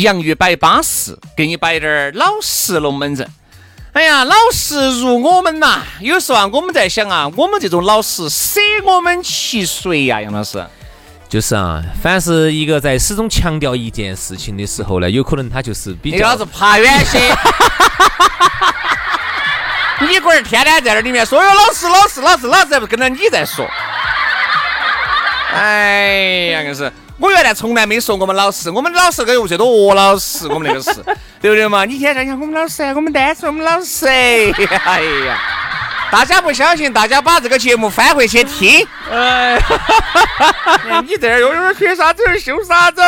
洋芋摆巴适，给你摆点儿老实龙门阵。哎呀，老实如我们呐，有时候啊，我们在想啊，我们这种老实，舍我们其谁呀？杨老师，就是啊，凡是一个在始终强调一件事情的时候呢，有可能他就是比较你老子爬远些。你龟儿天天在那里面说哟老实老实老实老子，还不跟着你在说？哎呀，硬是。我原来从来没说我们老师，我们老师跟最多鹅老师，我们那个是，对不对嘛？你天天讲我们老师，我们单纯，我们老师。哎呀，大家不相信，大家把这个节目翻回去听。哎，你这儿又有点缺啥子，修啥子？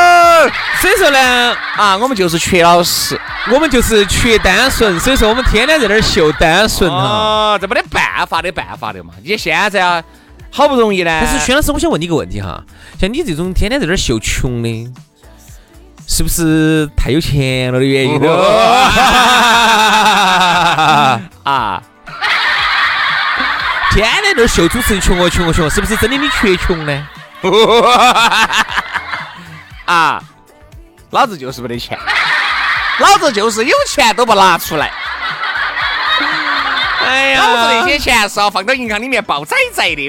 所以说呢，啊，我们就是缺老师，我们就是缺单纯，所以说我们天天在那儿秀单纯哈。哦，这没得办法的办法的嘛。你现在啊。好不容易呢，但是薛老师，我想问你一个问题哈，像你这种天天在这儿秀穷的，是不是太有钱了的原因呢？啊，天天在这儿秀主持人穷哦穷哦穷，是不是真的你缺穷呢？啊，老子就是没得钱，老子就是有钱都不拿出来。哎呀，老子那些钱是要放到银行里面报仔仔的。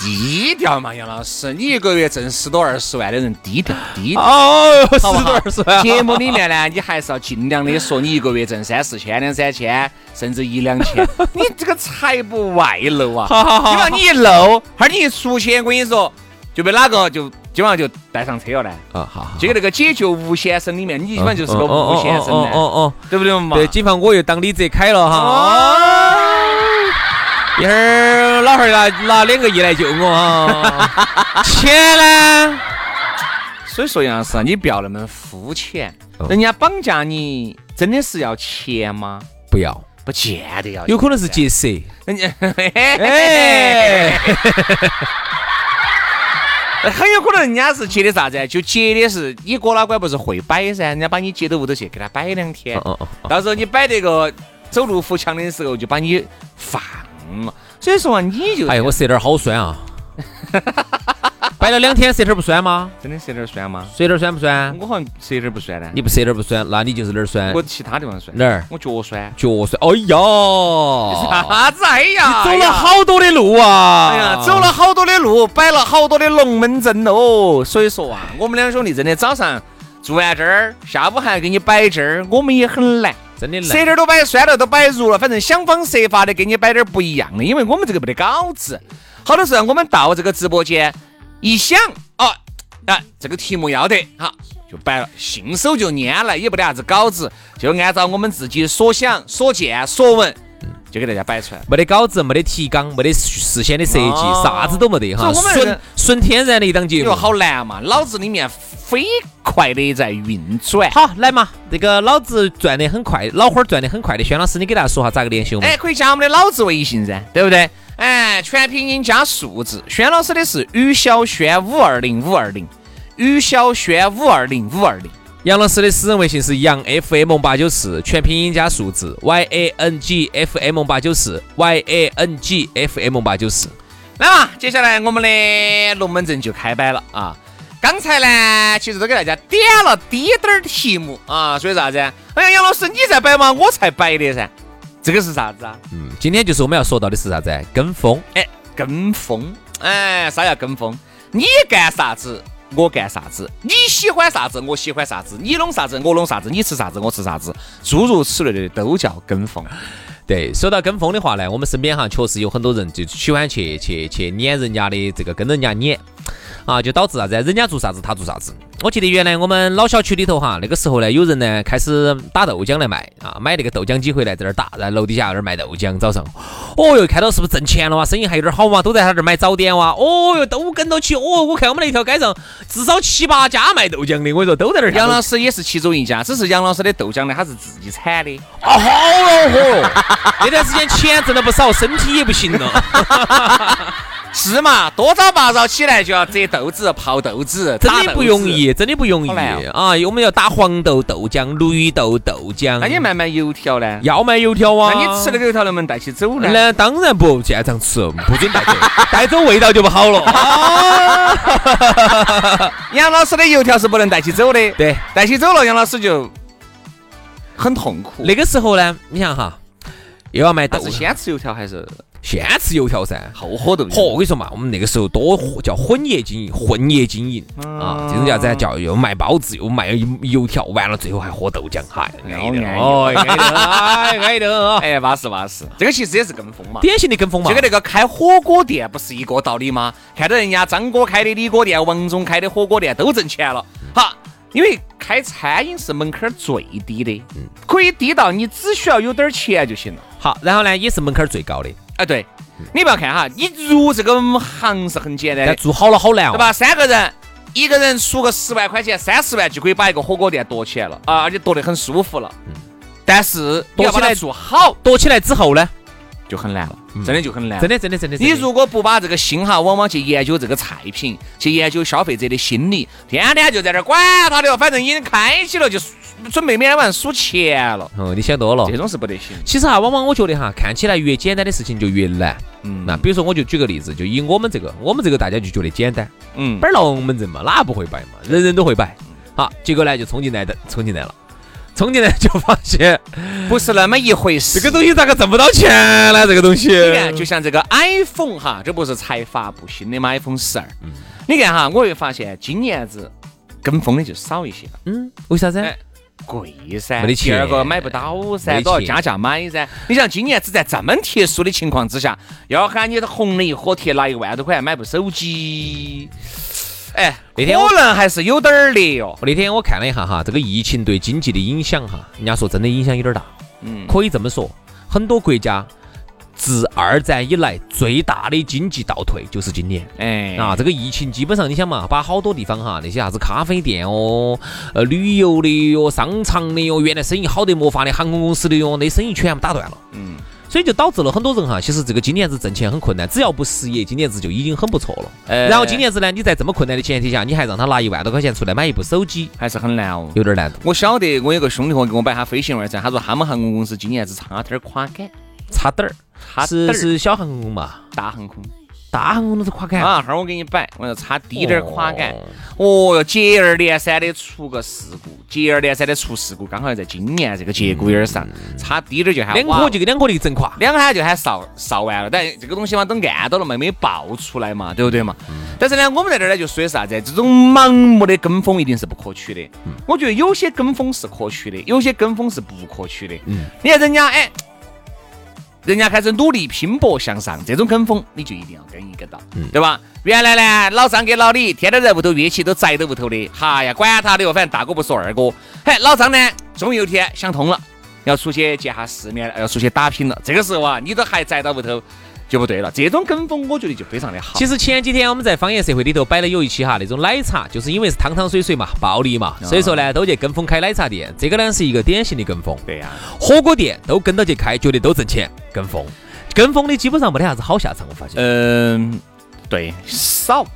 低调嘛，杨老师，你一个月挣十多二十万的人，低调低调。哦，十多二十万。节目里面呢，你还是要尽量的说你一个月挣三四千、两三千，甚至一两千。你这个财不外露啊！好好好，你把你一露，哈你一出去，我跟你说，就被哪个就。基本上就带上车了呢。啊，好，这个那个解救吴先生里面，你基本上就是个吴先生呢。哦哦，对不对嘛？对，警方我又当李泽楷了哈。一会儿老汉儿拿拿两个亿来救我啊。钱呢？所以说杨老师，你不要那么肤浅。人家绑架你，真的是要钱吗？不要，不见得要。有可能是劫色。人家。哎。很有可能人家是接的啥子？就接的是你哥老倌不是会摆噻？人家把你接到屋头去，给他摆两天。到时候你摆这个走路扶墙的时候，就把你放了。所以说啊，你就哎，我舌头好酸啊。摆了两天，舌头不酸吗？真的舌头酸吗？舌头酸不酸？我好像舌头不酸呢。你不舌头不酸，那你就是哪儿酸？我其他地方酸。哪儿？我脚酸。脚酸。哎呀！啥子？哎呀！走了好多的路啊！哎呀，走了好多的路，摆了好多的龙门阵哦。所以说啊，我们两兄弟真的早上做完这儿，下午还给你摆这儿，我们也很难，真的舌头都摆酸了，都摆入了，反正想方设法的给你摆点不一样的，因为我们这个没得稿子。好多时候我们到这个直播间。一想哦，啊，这个题目要得，好就摆了，信手就拈来，也不得啥子稿子，就按照我们自己所想、所见、所闻，就给大家摆出来。没得稿子，没得提纲，没得事先的设计，啥子都没得哈，纯纯天然的一档节目。好难嘛，脑子里面飞快的在运转。好，来嘛，这个脑子转得很快，脑花转得很快的轩老师，你给大家说下咋个联系我们？哎，可以加我们的脑子微信噻，对不对？哎，全拼音加数字，轩老师的是于小轩五二零五二零，于小轩五二零五二零。杨老师的私人微信是杨 FM 八九四，全拼音加数字 Y A N G F M 八九四 Y A N G F M 八九四。来嘛，接下来我们的龙门阵就开摆了啊！刚才呢，其实都给大家点了滴点儿题目啊，所以啥子？哎呀，杨老师你在摆嘛，我才摆的噻。这个是啥子啊？嗯，今天就是我们要说到的是啥子？跟风。哎，跟风，哎，啥叫跟风？你干啥子，我干啥子；你喜欢啥子，我喜欢啥子；你弄啥子，我弄啥子；你吃啥子，我吃啥子。诸如此类的都叫跟风。对，说到跟风的话呢，我们身边哈确实有很多人就喜欢去去去撵人家的这个跟人家撵。啊，就导致啥子？人家做啥子，他做啥子。我记得原来我们老小区里头哈，那个时候呢，有人呢开始打豆浆来卖啊，买那个豆浆机回来在那儿打，在楼底下那儿卖豆浆。早上，哦哟，看到是不是挣钱了哇？生意还有点好嘛？都在他这儿买早点哇？哦哟，都跟到起。哦，我看我们那条街上至少七八家卖豆浆的，我跟你说都在那儿。杨老师也是其中一家，只是杨老师的豆浆呢，他是自己产的。啊，好恼火！那段时间钱挣了不少，身体也不行了。是嘛？多早八早起来就要折豆子、泡豆子，真的不容易，真的不容易啊！我们要打黄豆豆浆、绿豆豆浆。那你卖卖油条呢？要卖油条啊！那你吃那个油条能不能带起走呢？那当然不，现场吃，不准带走，带走味道就不好了。杨老师的油条是不能带起走的，对，带起走了，杨老师就很痛苦。那个时候呢，你想哈，又要卖豆，是先吃油条还是？先吃油条噻，后喝豆。嚯，我跟你说嘛，我们那个时候多叫混业经营，混业经营啊，这种叫啥？叫又卖包子又卖油条，完了最后还喝豆浆，嗨，安得哦，安得，哎，安得，哎，巴适巴适。这个其实也是跟风嘛，典型的跟风嘛。就跟那个开火锅店不是一个道理吗？看到人家张哥开的李锅店，王总开的火锅店都挣钱了，好，因为开餐饮是门槛最低的，嗯，可以低到你只需要有点钱就行了。好，然后呢，也是门槛最高的。哎，对，你不要看哈，你入这个行是很简单的，做好了好难哦，对吧？三个人，一个人出个十万块钱，三十万就可以把一个火锅店夺起来了啊，而且夺得很舒服了。嗯，但是要把来做好，夺起来之后呢，就很难了，真的就很难，真的真的真的。你如果不把这个心哈，往往去研究这个菜品，去研究消费者的心理，天天就在这管他的，反正已经开启了就。准备每天晚上数钱了，哦，你想多了，这种是不得行。其实哈，往往我觉得哈，看起来越简单的事情就越难。嗯，那比如说，我就举个例子，就以我们这个，我们这个大家就觉得简单。嗯，摆龙门阵嘛，哪不会摆嘛？人人都会摆。好，结果呢就冲进来的，冲进来了，冲进来就发现不是那么一回事。这个东西咋个挣不到钱呢？这个东西，你看，就像这个 iPhone 哈，这不是才发布新的吗？iPhone 十二。嗯，你看哈，我会发现今年子跟风的就少一些了。嗯，为啥子？贵噻，第二个买不到噻，都要加价买噻。你想今年子在这么特殊的情况之下，要喊你红了一火贴拿一万多块钱买部手机，哎，那天可能还是有点儿的哟。那天我看了一下哈，这个疫情对经济的影响哈，人家说真的影响有点大。嗯，可以这么说，很多国家。自二战以来最大的经济倒退就是今年，哎，啊，这个疫情基本上你想嘛，把好多地方哈那些啥子咖啡店哦，呃，旅游的哟，商场的哟，原来生意好得没法的，航空公司的哟，那生意全部打断了，嗯，所以就导致了很多人哈，其实这个今年子挣钱很困难，只要不失业，今年子就已经很不错了。然后今年子呢，你在这么困难的前提下，你还让他拿一万多块钱出来买一部手机，还是很难哦，有点难度。我晓得，我有个兄弟伙给我摆下飞行员噻，他说他们航空公司今年子差点儿垮杆。差点儿，是是小航空嘛？大航空，大航空都是垮杆啊！哈儿我给你摆，我要差低点儿垮杆。哦哟，接二连三的出个事故，接二连三的出事故，刚好在今年这个节骨眼上，差低点儿就喊两颗就给两颗的整垮，两喊就喊烧烧完了。但这个东西嘛，都按到了嘛，没爆出来嘛，对不对嘛？但是呢，我们在这儿呢就说的是啥子？这种盲目的跟风一定是不可取的。我觉得有些跟风是可取的，有些跟风是不可取的。嗯，你看人家哎。人家开始努力拼搏向上，这种跟风你就一定要跟一跟到，对吧？原来呢，老张跟老李天天在屋头约起都宅在屋头的，哈呀，管他的哟，反正大哥不说二哥。嘿，老张呢，终于有一天想通了，要出去见下世面，要出去打拼了。这个时候啊，你都还宅到屋头。就不对了，这种跟风我觉得就非常的好。其实前几天我们在方言社会里头摆了有一期哈，那种奶茶就是因为是汤汤水水嘛，暴利嘛，所以说呢都去跟风开奶茶店，这个呢是一个典型的跟风。对呀，火锅店都跟到去开，觉得都挣钱，跟风，跟风的基本上没得啥子好下场，我发现。嗯，对，少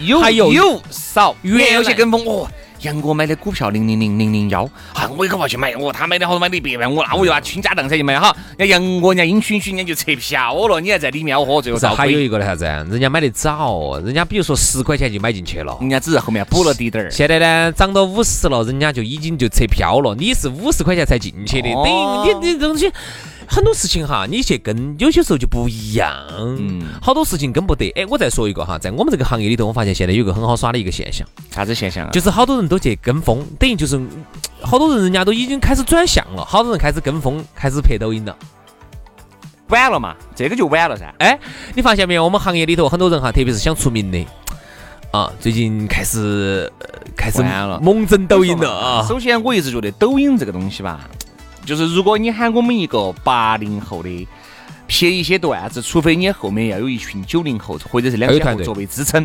有还有有少，原有些跟风哦。杨哥买的股票零零零零零幺，哈，我也可要去买。我，他买的好多买的一百万，我那我就把倾家荡产去买哈。人家杨哥人家阴熏熏，人家就撤票了，你还在里面哦，最后还有一个的啥子？人家买的早，人家比如说十块钱就买进去了，人家只是后面补了滴点儿。现在呢，涨到五十了，人家就已经就撤票了。你是五十块钱才进去的，等于你你东西。很多事情哈，你去跟有些时候就不一样。嗯，好多事情跟不得。哎，我再说一个哈，在我们这个行业里头，我发现现在有个很好耍的一个现象。啥子现象啊？就是好多人都去跟风，等于就是好多人人家都已经开始转向了，好多人开始跟风，开始拍抖音了。晚了嘛，这个就晚了噻。哎，你发现没有？我们行业里头很多人哈，特别是想出名的啊，最近开始开始猛整抖音了啊。首先，我一直觉得抖音这个东西吧。就是如果你喊我们一个八零后的拍一些段子，除非你后面要有一群九零后或者是两千后作为支撑，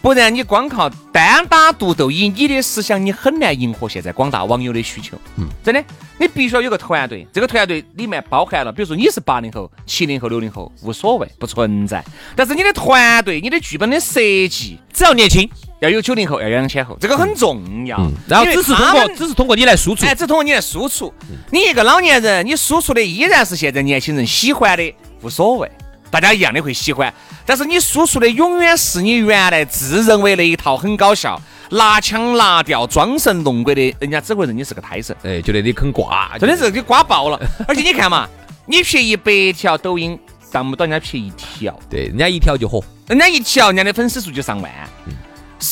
不然你光靠单打独斗，以你的思想，你很难迎合现在广大网友的需求。嗯，真的，你必须要有个团队，这个团队里面包含了，比如说你是八零后、七零后、六零后，无所谓，不存在。但是你的团队、你的剧本的设计，只要年轻。要有九零后，要有两千后，这个很重要。然后只是通过，只是通过你来输出，哎，只是通过你来输出。你一个老年人，你输出的依然是现在年轻人喜欢的，无所谓，大家一样的会喜欢。但是你输出的永远是你原来自认为那一套很搞笑，拿腔拿调、装神弄鬼的，人家只会认你是个胎神，哎，觉得你肯挂，真的是给刮爆了。而且你看嘛，你拍一百条抖音，上不到人家拍一条，对，人家一条就火，人家一条，人家的粉丝数就上万。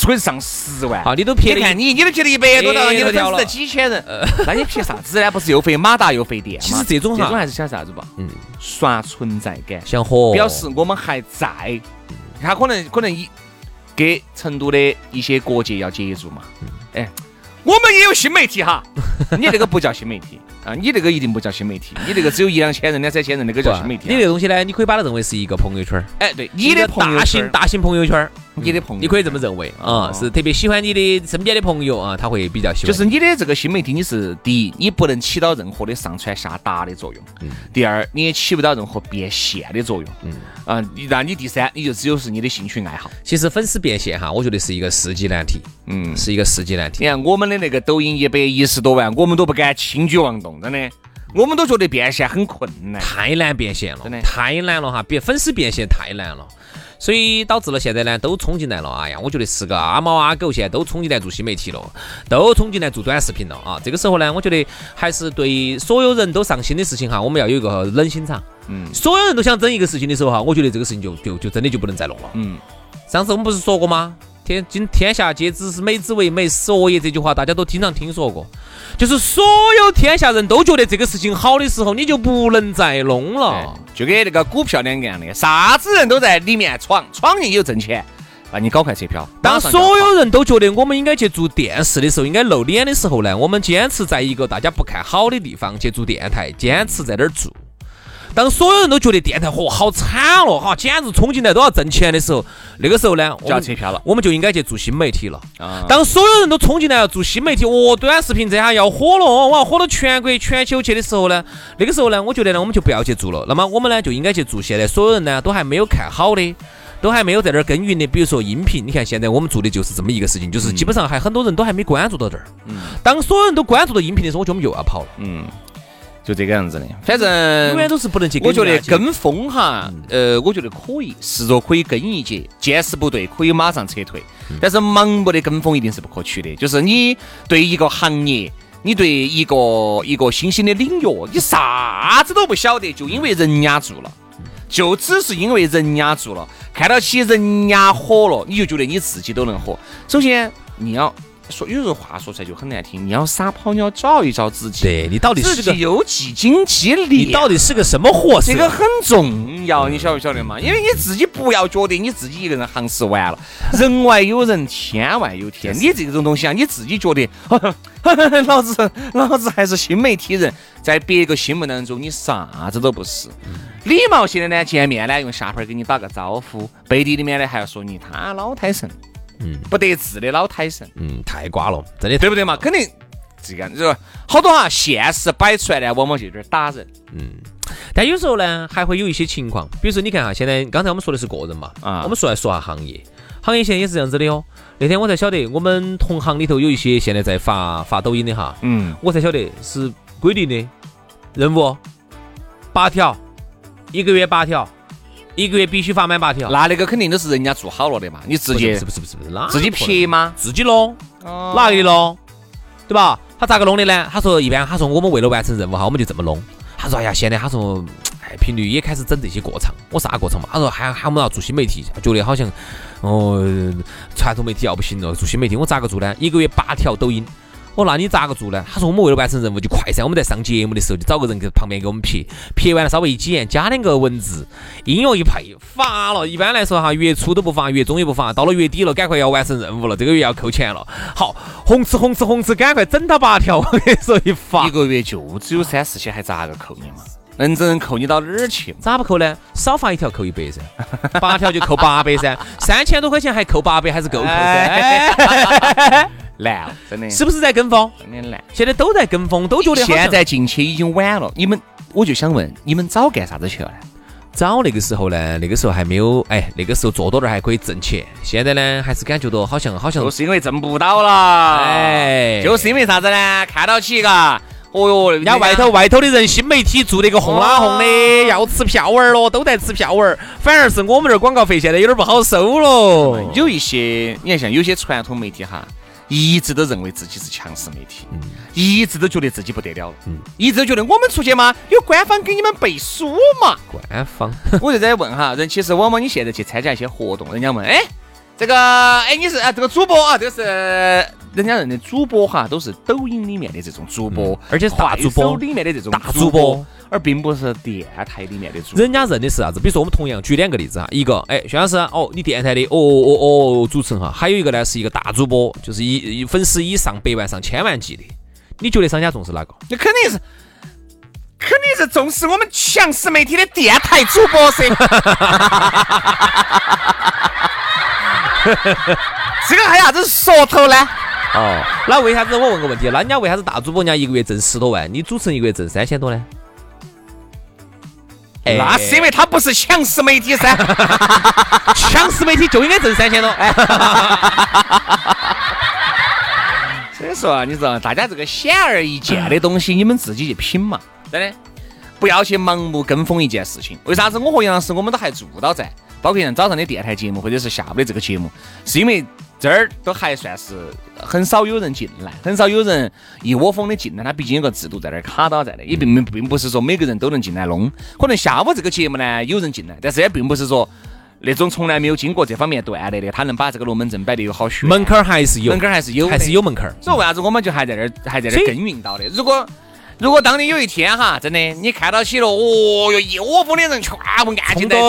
或者上十万，好，你都拍了，你你都撇了一百多条，你都粉丝几千人，那你撇啥子呢？不是又费马达又费电吗？其实这种这种还是想啥子吧？嗯，刷存在感，想火，表示我们还在。他可能可能一给成都的一些各界要接触嘛？哎，我们也有新媒体哈，你那个不叫新媒体。啊，你这个一定不叫新媒体，你这个只有一两千人、两三千人，那个叫新媒体。你这东西呢，你可以把它认为是一个朋友圈哎，对，你的大型大型朋友圈你的朋友，你可以这么认为啊，是特别喜欢你的身边的朋友啊，他会比较喜欢。就是你的这个新媒体，你是第一，你不能起到任何的上传下达的作用；第二，你也起不到任何变现的作用。嗯啊，那你第三，你就只有是你的兴趣爱好。其实粉丝变现哈，我觉得是一个世纪难题。嗯，是一个世纪难题。你看我们的那个抖音一百一十多万，我们都不敢轻举妄动，真的。我们都觉得变现很困难，太难变现了，真的太难了哈！变粉丝变现太难了，所以导致了现在呢都冲进来了。哎呀，我觉得是个阿猫阿狗，现在都冲进来做新媒体了，都冲进来做短视频了啊！这个时候呢，我觉得还是对所有人都上心的事情哈，我们要有一个冷心肠。嗯，所有人都想整一个事情的时候哈，我觉得这个事情就就就真的就不能再弄了。嗯，上次我们不是说过吗？天今天下皆知是美之为美，所以这句话大家都经常听说过。就是所有天下人都觉得这个事情好的时候，你就不能再弄了。就跟那个股票两个样的，啥子人都在里面闯，闯进去挣钱。那你搞快车票。当所有人都觉得我们应该去做电视的时候，应该露脸的时候呢，我们坚持在一个大家不看好的地方去做电台，坚持在那儿做。当所有人都觉得电台嚯好惨了哈，简直冲进来都要挣钱的时候，那个时候呢，就要撤票了，我们就应该去做新媒体了。啊！当所有人都冲进来要做新媒体，哦，短视频这下要火了，我要火到全国全球去的时候呢，那个时候呢，我觉得呢，我们就不要去做了。那么我们呢，就应该去做现在所有人呢都还没有看好的，都还没有在这儿耕耘的，比如说音频。你看现在我们做的就是这么一个事情，就是基本上还很多人都还没关注到这儿。嗯。当所有人都关注到音频的时候，我觉得我们又要跑了。嗯。就这个样子的，反正永远都是不能去。我觉得跟风哈，呃，我觉得可以，试着可以跟一节，见势不对可以马上撤退。但是盲目的跟风一定是不可取的。就是你对一个行业，你对一个一个新兴的领域，你啥子都不晓得，就因为人家做了，就只是因为人家做了，看到起人家火了，你就觉得你自己都能火。首先你要。说有时候话说出来就很难听，你要撒跑，你要找一照自己。对你到底是个有几斤几两？你到底是个什么货色？这个很重要，你晓不晓得嘛？因为你自己不要觉得你自己一个人行事完了，人外有人，天外有天。你这种东西啊，你自己觉得，老子老子还是新媒体人，在别个心目当中，你啥子都不是。礼貌性的呢，见面呢用下盘给你打个招呼，背地里面呢还要说你他老太神。嗯，不得志的老胎神，嗯，太瓜了，真的对不对嘛？肯定这个，是吧？好多哈，现实摆出来呢，往往就有点打人。嗯，但有时候呢，还会有一些情况，比如说你看哈，现在刚才我们说的是个人嘛，啊，我们说来说下行业，行业现在也是这样子的哟。那天我才晓得，我们同行里头有一些现在在发发抖音的哈，嗯，我才晓得是规定的任务八条，一个月八条。一个月必须发满八条，那那个肯定都是人家做好了的嘛，你直接是不是不是不是，自己拍吗？自己弄，哪里弄？对吧？他咋个弄的呢？他说一般，他说我们为了完成任务哈，我们就这么弄。他说哎呀，现在他说，哎，频率也开始整这些过场。我啥过场嘛？他说喊喊我们要做新媒体，觉得好像哦，传统媒体要不行了，做新媒体我咋个做呢？一个月八条抖音。我那你咋个做呢？他说我们为了完成任务就快噻，我们在上节目的时候就找个人在旁边给我们拍，拍完了稍微一剪，加两个文字，音乐一配，发了。一般来说哈，月初都不发，月中也不发，到了月底了，赶快要完成任务了，这个月要扣钱了。好，红吃红吃红吃，赶快整他八条，我跟你说一发，一个月就只有三四千，还咋个扣你嘛？能整扣你到哪儿去？咋不扣呢？少发一条扣一百噻，八条就扣八百噻，三千多块钱还扣八百，还是够扣噻。难，真的是不是在跟风？真的难。现在都在跟风，都觉得现在进去已经晚了。你们，我就想问，你们早干啥子去了呢？早那个时候呢？那个时候还没有，哎，那个时候做多点还可以挣钱。现在呢，还是感觉到好像好像，就是因为挣不到了。哎，就是因为啥子呢？看到起嘎，哦哟，人家外头外头的人新媒体做那个红啦红的，要吃票儿了，都在吃票儿。反而是我们这儿广告费现在有点不好收了。有一些，你看像有些传统媒体哈。一直都认为自己是强势媒体，一直都觉得自己不得了，一直都觉得我们出去嘛，有官方给你们背书嘛。官方，我就在问哈，人其实往往你现在去参加一些活动，人家问，哎，这个，哎，你是啊，这个主播啊，这个是人家认的主播哈，都是抖音里面的这种主播，而且是大主播。里面的这种大主播。而并不是电台里面的主，人家认的是啥子？比如说我们同样举两个例子哈，一个哎，薛老师哦，你电台的哦哦哦主持人哈，还有一个呢是一个大主播，就是一粉丝以上百万上千万计的，你觉得商家重视哪个？那肯定是，肯定是重视我们强势媒体的电台主播噻。这个还有啥子说头呢？哦，那为啥子我问个问题？那人家为啥子大主播人家一个月挣十多万，你主持人一个月挣三千多呢？那是因为他不是强势媒体噻，强势媒体就应该挣三千多。所以说，你知道，大家这个显而易见的东西，你们自己去品嘛，真的，不要去盲目跟风一件事情。为啥子？我和杨老师我们都还做到在？包括像早上的电台节目，或者是下午的这个节目，是因为这儿都还算是很少有人进来，很少有人一窝蜂的进来。他毕竟有个制度在那儿卡到在那，也并并不是说每个人都能进来弄。可能下午这个节目呢，有人进来，但是也并不是说那种从来没有经过这方面锻炼的，他能把这个龙门阵摆得有好悬。门槛儿还是有，门槛儿还是有，还是有门槛儿。所以为啥子我们就还在那儿，还在那儿耕耘到的？如果如果当你有一天哈，真的你看到起了，哦哟，一窝蜂的人全部安静在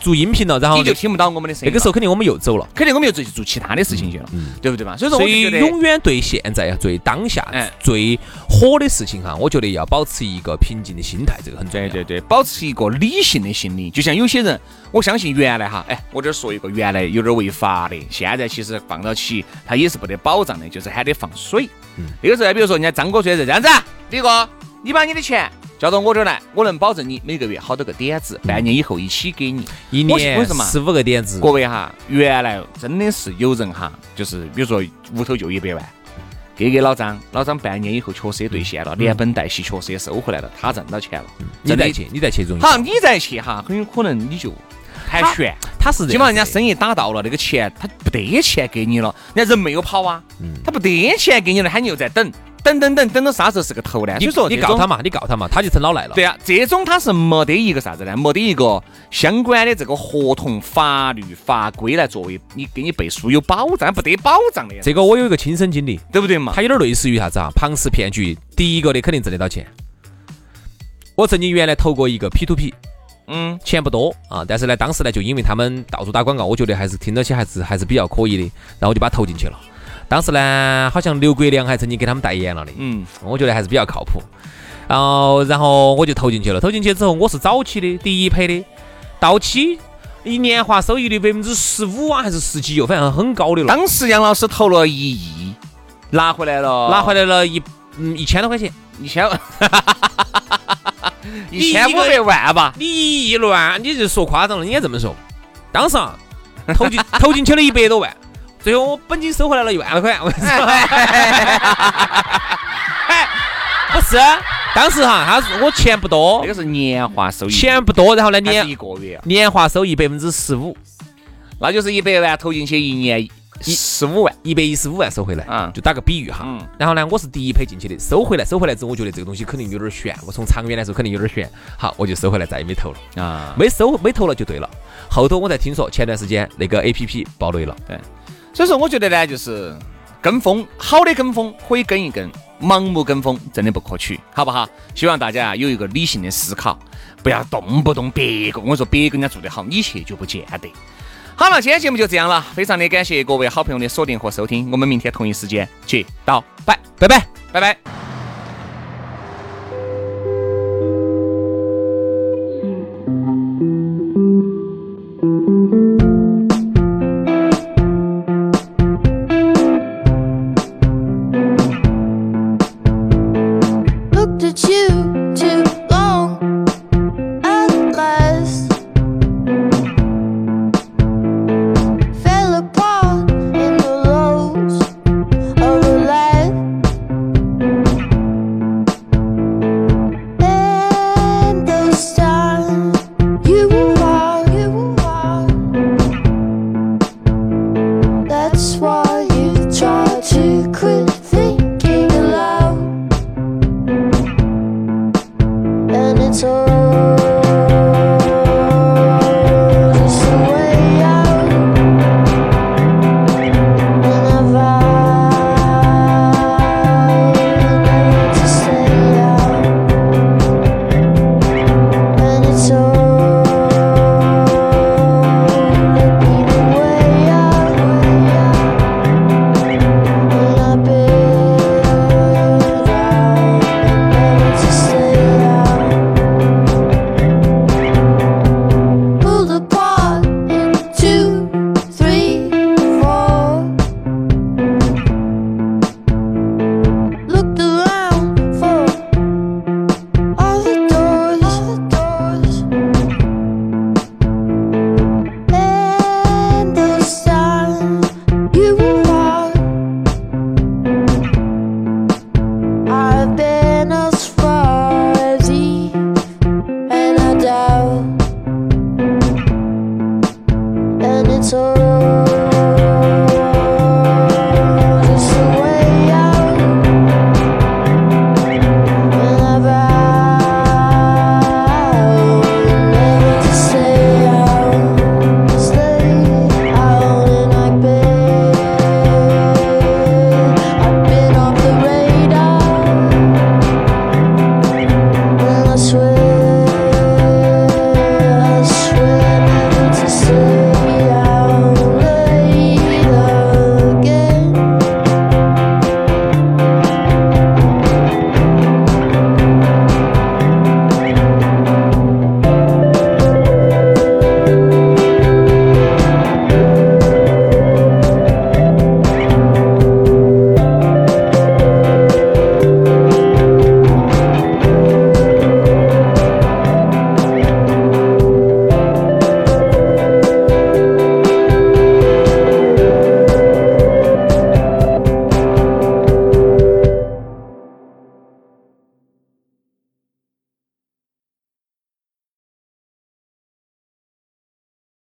做音频了，然后你就听不到我们的声音。那个时候肯定我们又走了，肯定我们又做做其他的事情去了，对不对嘛？所以说，所以永远对现在、最当下、最火的事情哈，我觉得要保持一个平静的心态，这个很重要。对对对，保持一个理性的心理。就像有些人，我相信原来哈，哎，我这儿说一个原来有点违法的，现在其实放到起，它也是不得保障的，就是还得放水。嗯，那个时候，比如说人家张哥说是这样子，李哥。你把你的钱交到我这儿来，我能保证你每个月好多个点子，半年以后一起给你。一年十五个点子。各位哈，原来真的是有人哈，就是比如说屋头就一百万，给给老张，老张半年以后确实也兑现了，连本带息确实也收回来了，他挣到钱了。你再去，你再去融。好，你再去哈，很有可能你就盘旋。他是基本上人家生意打到了，那个钱他不得钱给你了，人家人没有跑啊，他不得钱给你了，喊你又在等。等等等等到啥时候是个头呢？你说你告他嘛，你告他嘛，他就成老赖了。对啊，这种他是没得一个啥子呢？没得一个相关的这个合同法律法规来作为你给你背书有保障，不得保障的。这个我有一个亲身经历，对不对嘛？它有点类似于啥子啊？庞氏骗局，第一个的肯定挣得到钱。我曾经原来投过一个 P to P，嗯，钱不多啊，但是呢，当时呢就因为他们到处打广告，我觉得还是听到起还是还是比较可以的，然后我就把它投进去了。当时呢，好像刘国梁还曾经给他们代言了的，嗯，我觉得还是比较靠谱。然后，然后我就投进去了。投进去之后，我是早期的第一批的，到期一年化收益率百分之十五啊，还是十几哟，反正很高的了。当时杨老师投了一亿，拿回来了，拿回来了一嗯一千多块钱，一千万，一千五百万吧？你一亿乱，你就说夸张了，应该这么说。当时啊，投进 投进去了一百多万。最后我本金收回来了一万多块，我跟你说，不是，当时哈，他是我钱不多，那个是年化收益，钱不多，然后呢年一个月年化收益百分之十五，那就是一百万投进去一年十五万，一百一十五万收回来啊，就打个比喻哈。嗯。然后呢，我是第一批进去的，收回来，收回来之后，我觉得这个东西肯定有点悬，我从长远来说肯定有点悬。好，我就收回来，再也没投了啊，没收没投了就对了。后头我才听说，前段时间那个 A P P 爆雷了。对。所以说，我觉得呢，就是跟风，好的跟风可以跟一跟，盲目跟风真的不可取，好不好？希望大家有一个理性的思考，不要动不动别个，我说别个人家做得好，你去就不见得。好了，今天节目就这样了，非常的感谢各位好朋友的锁定和收听，我们明天同一时间接到拜，拜拜，拜拜。拜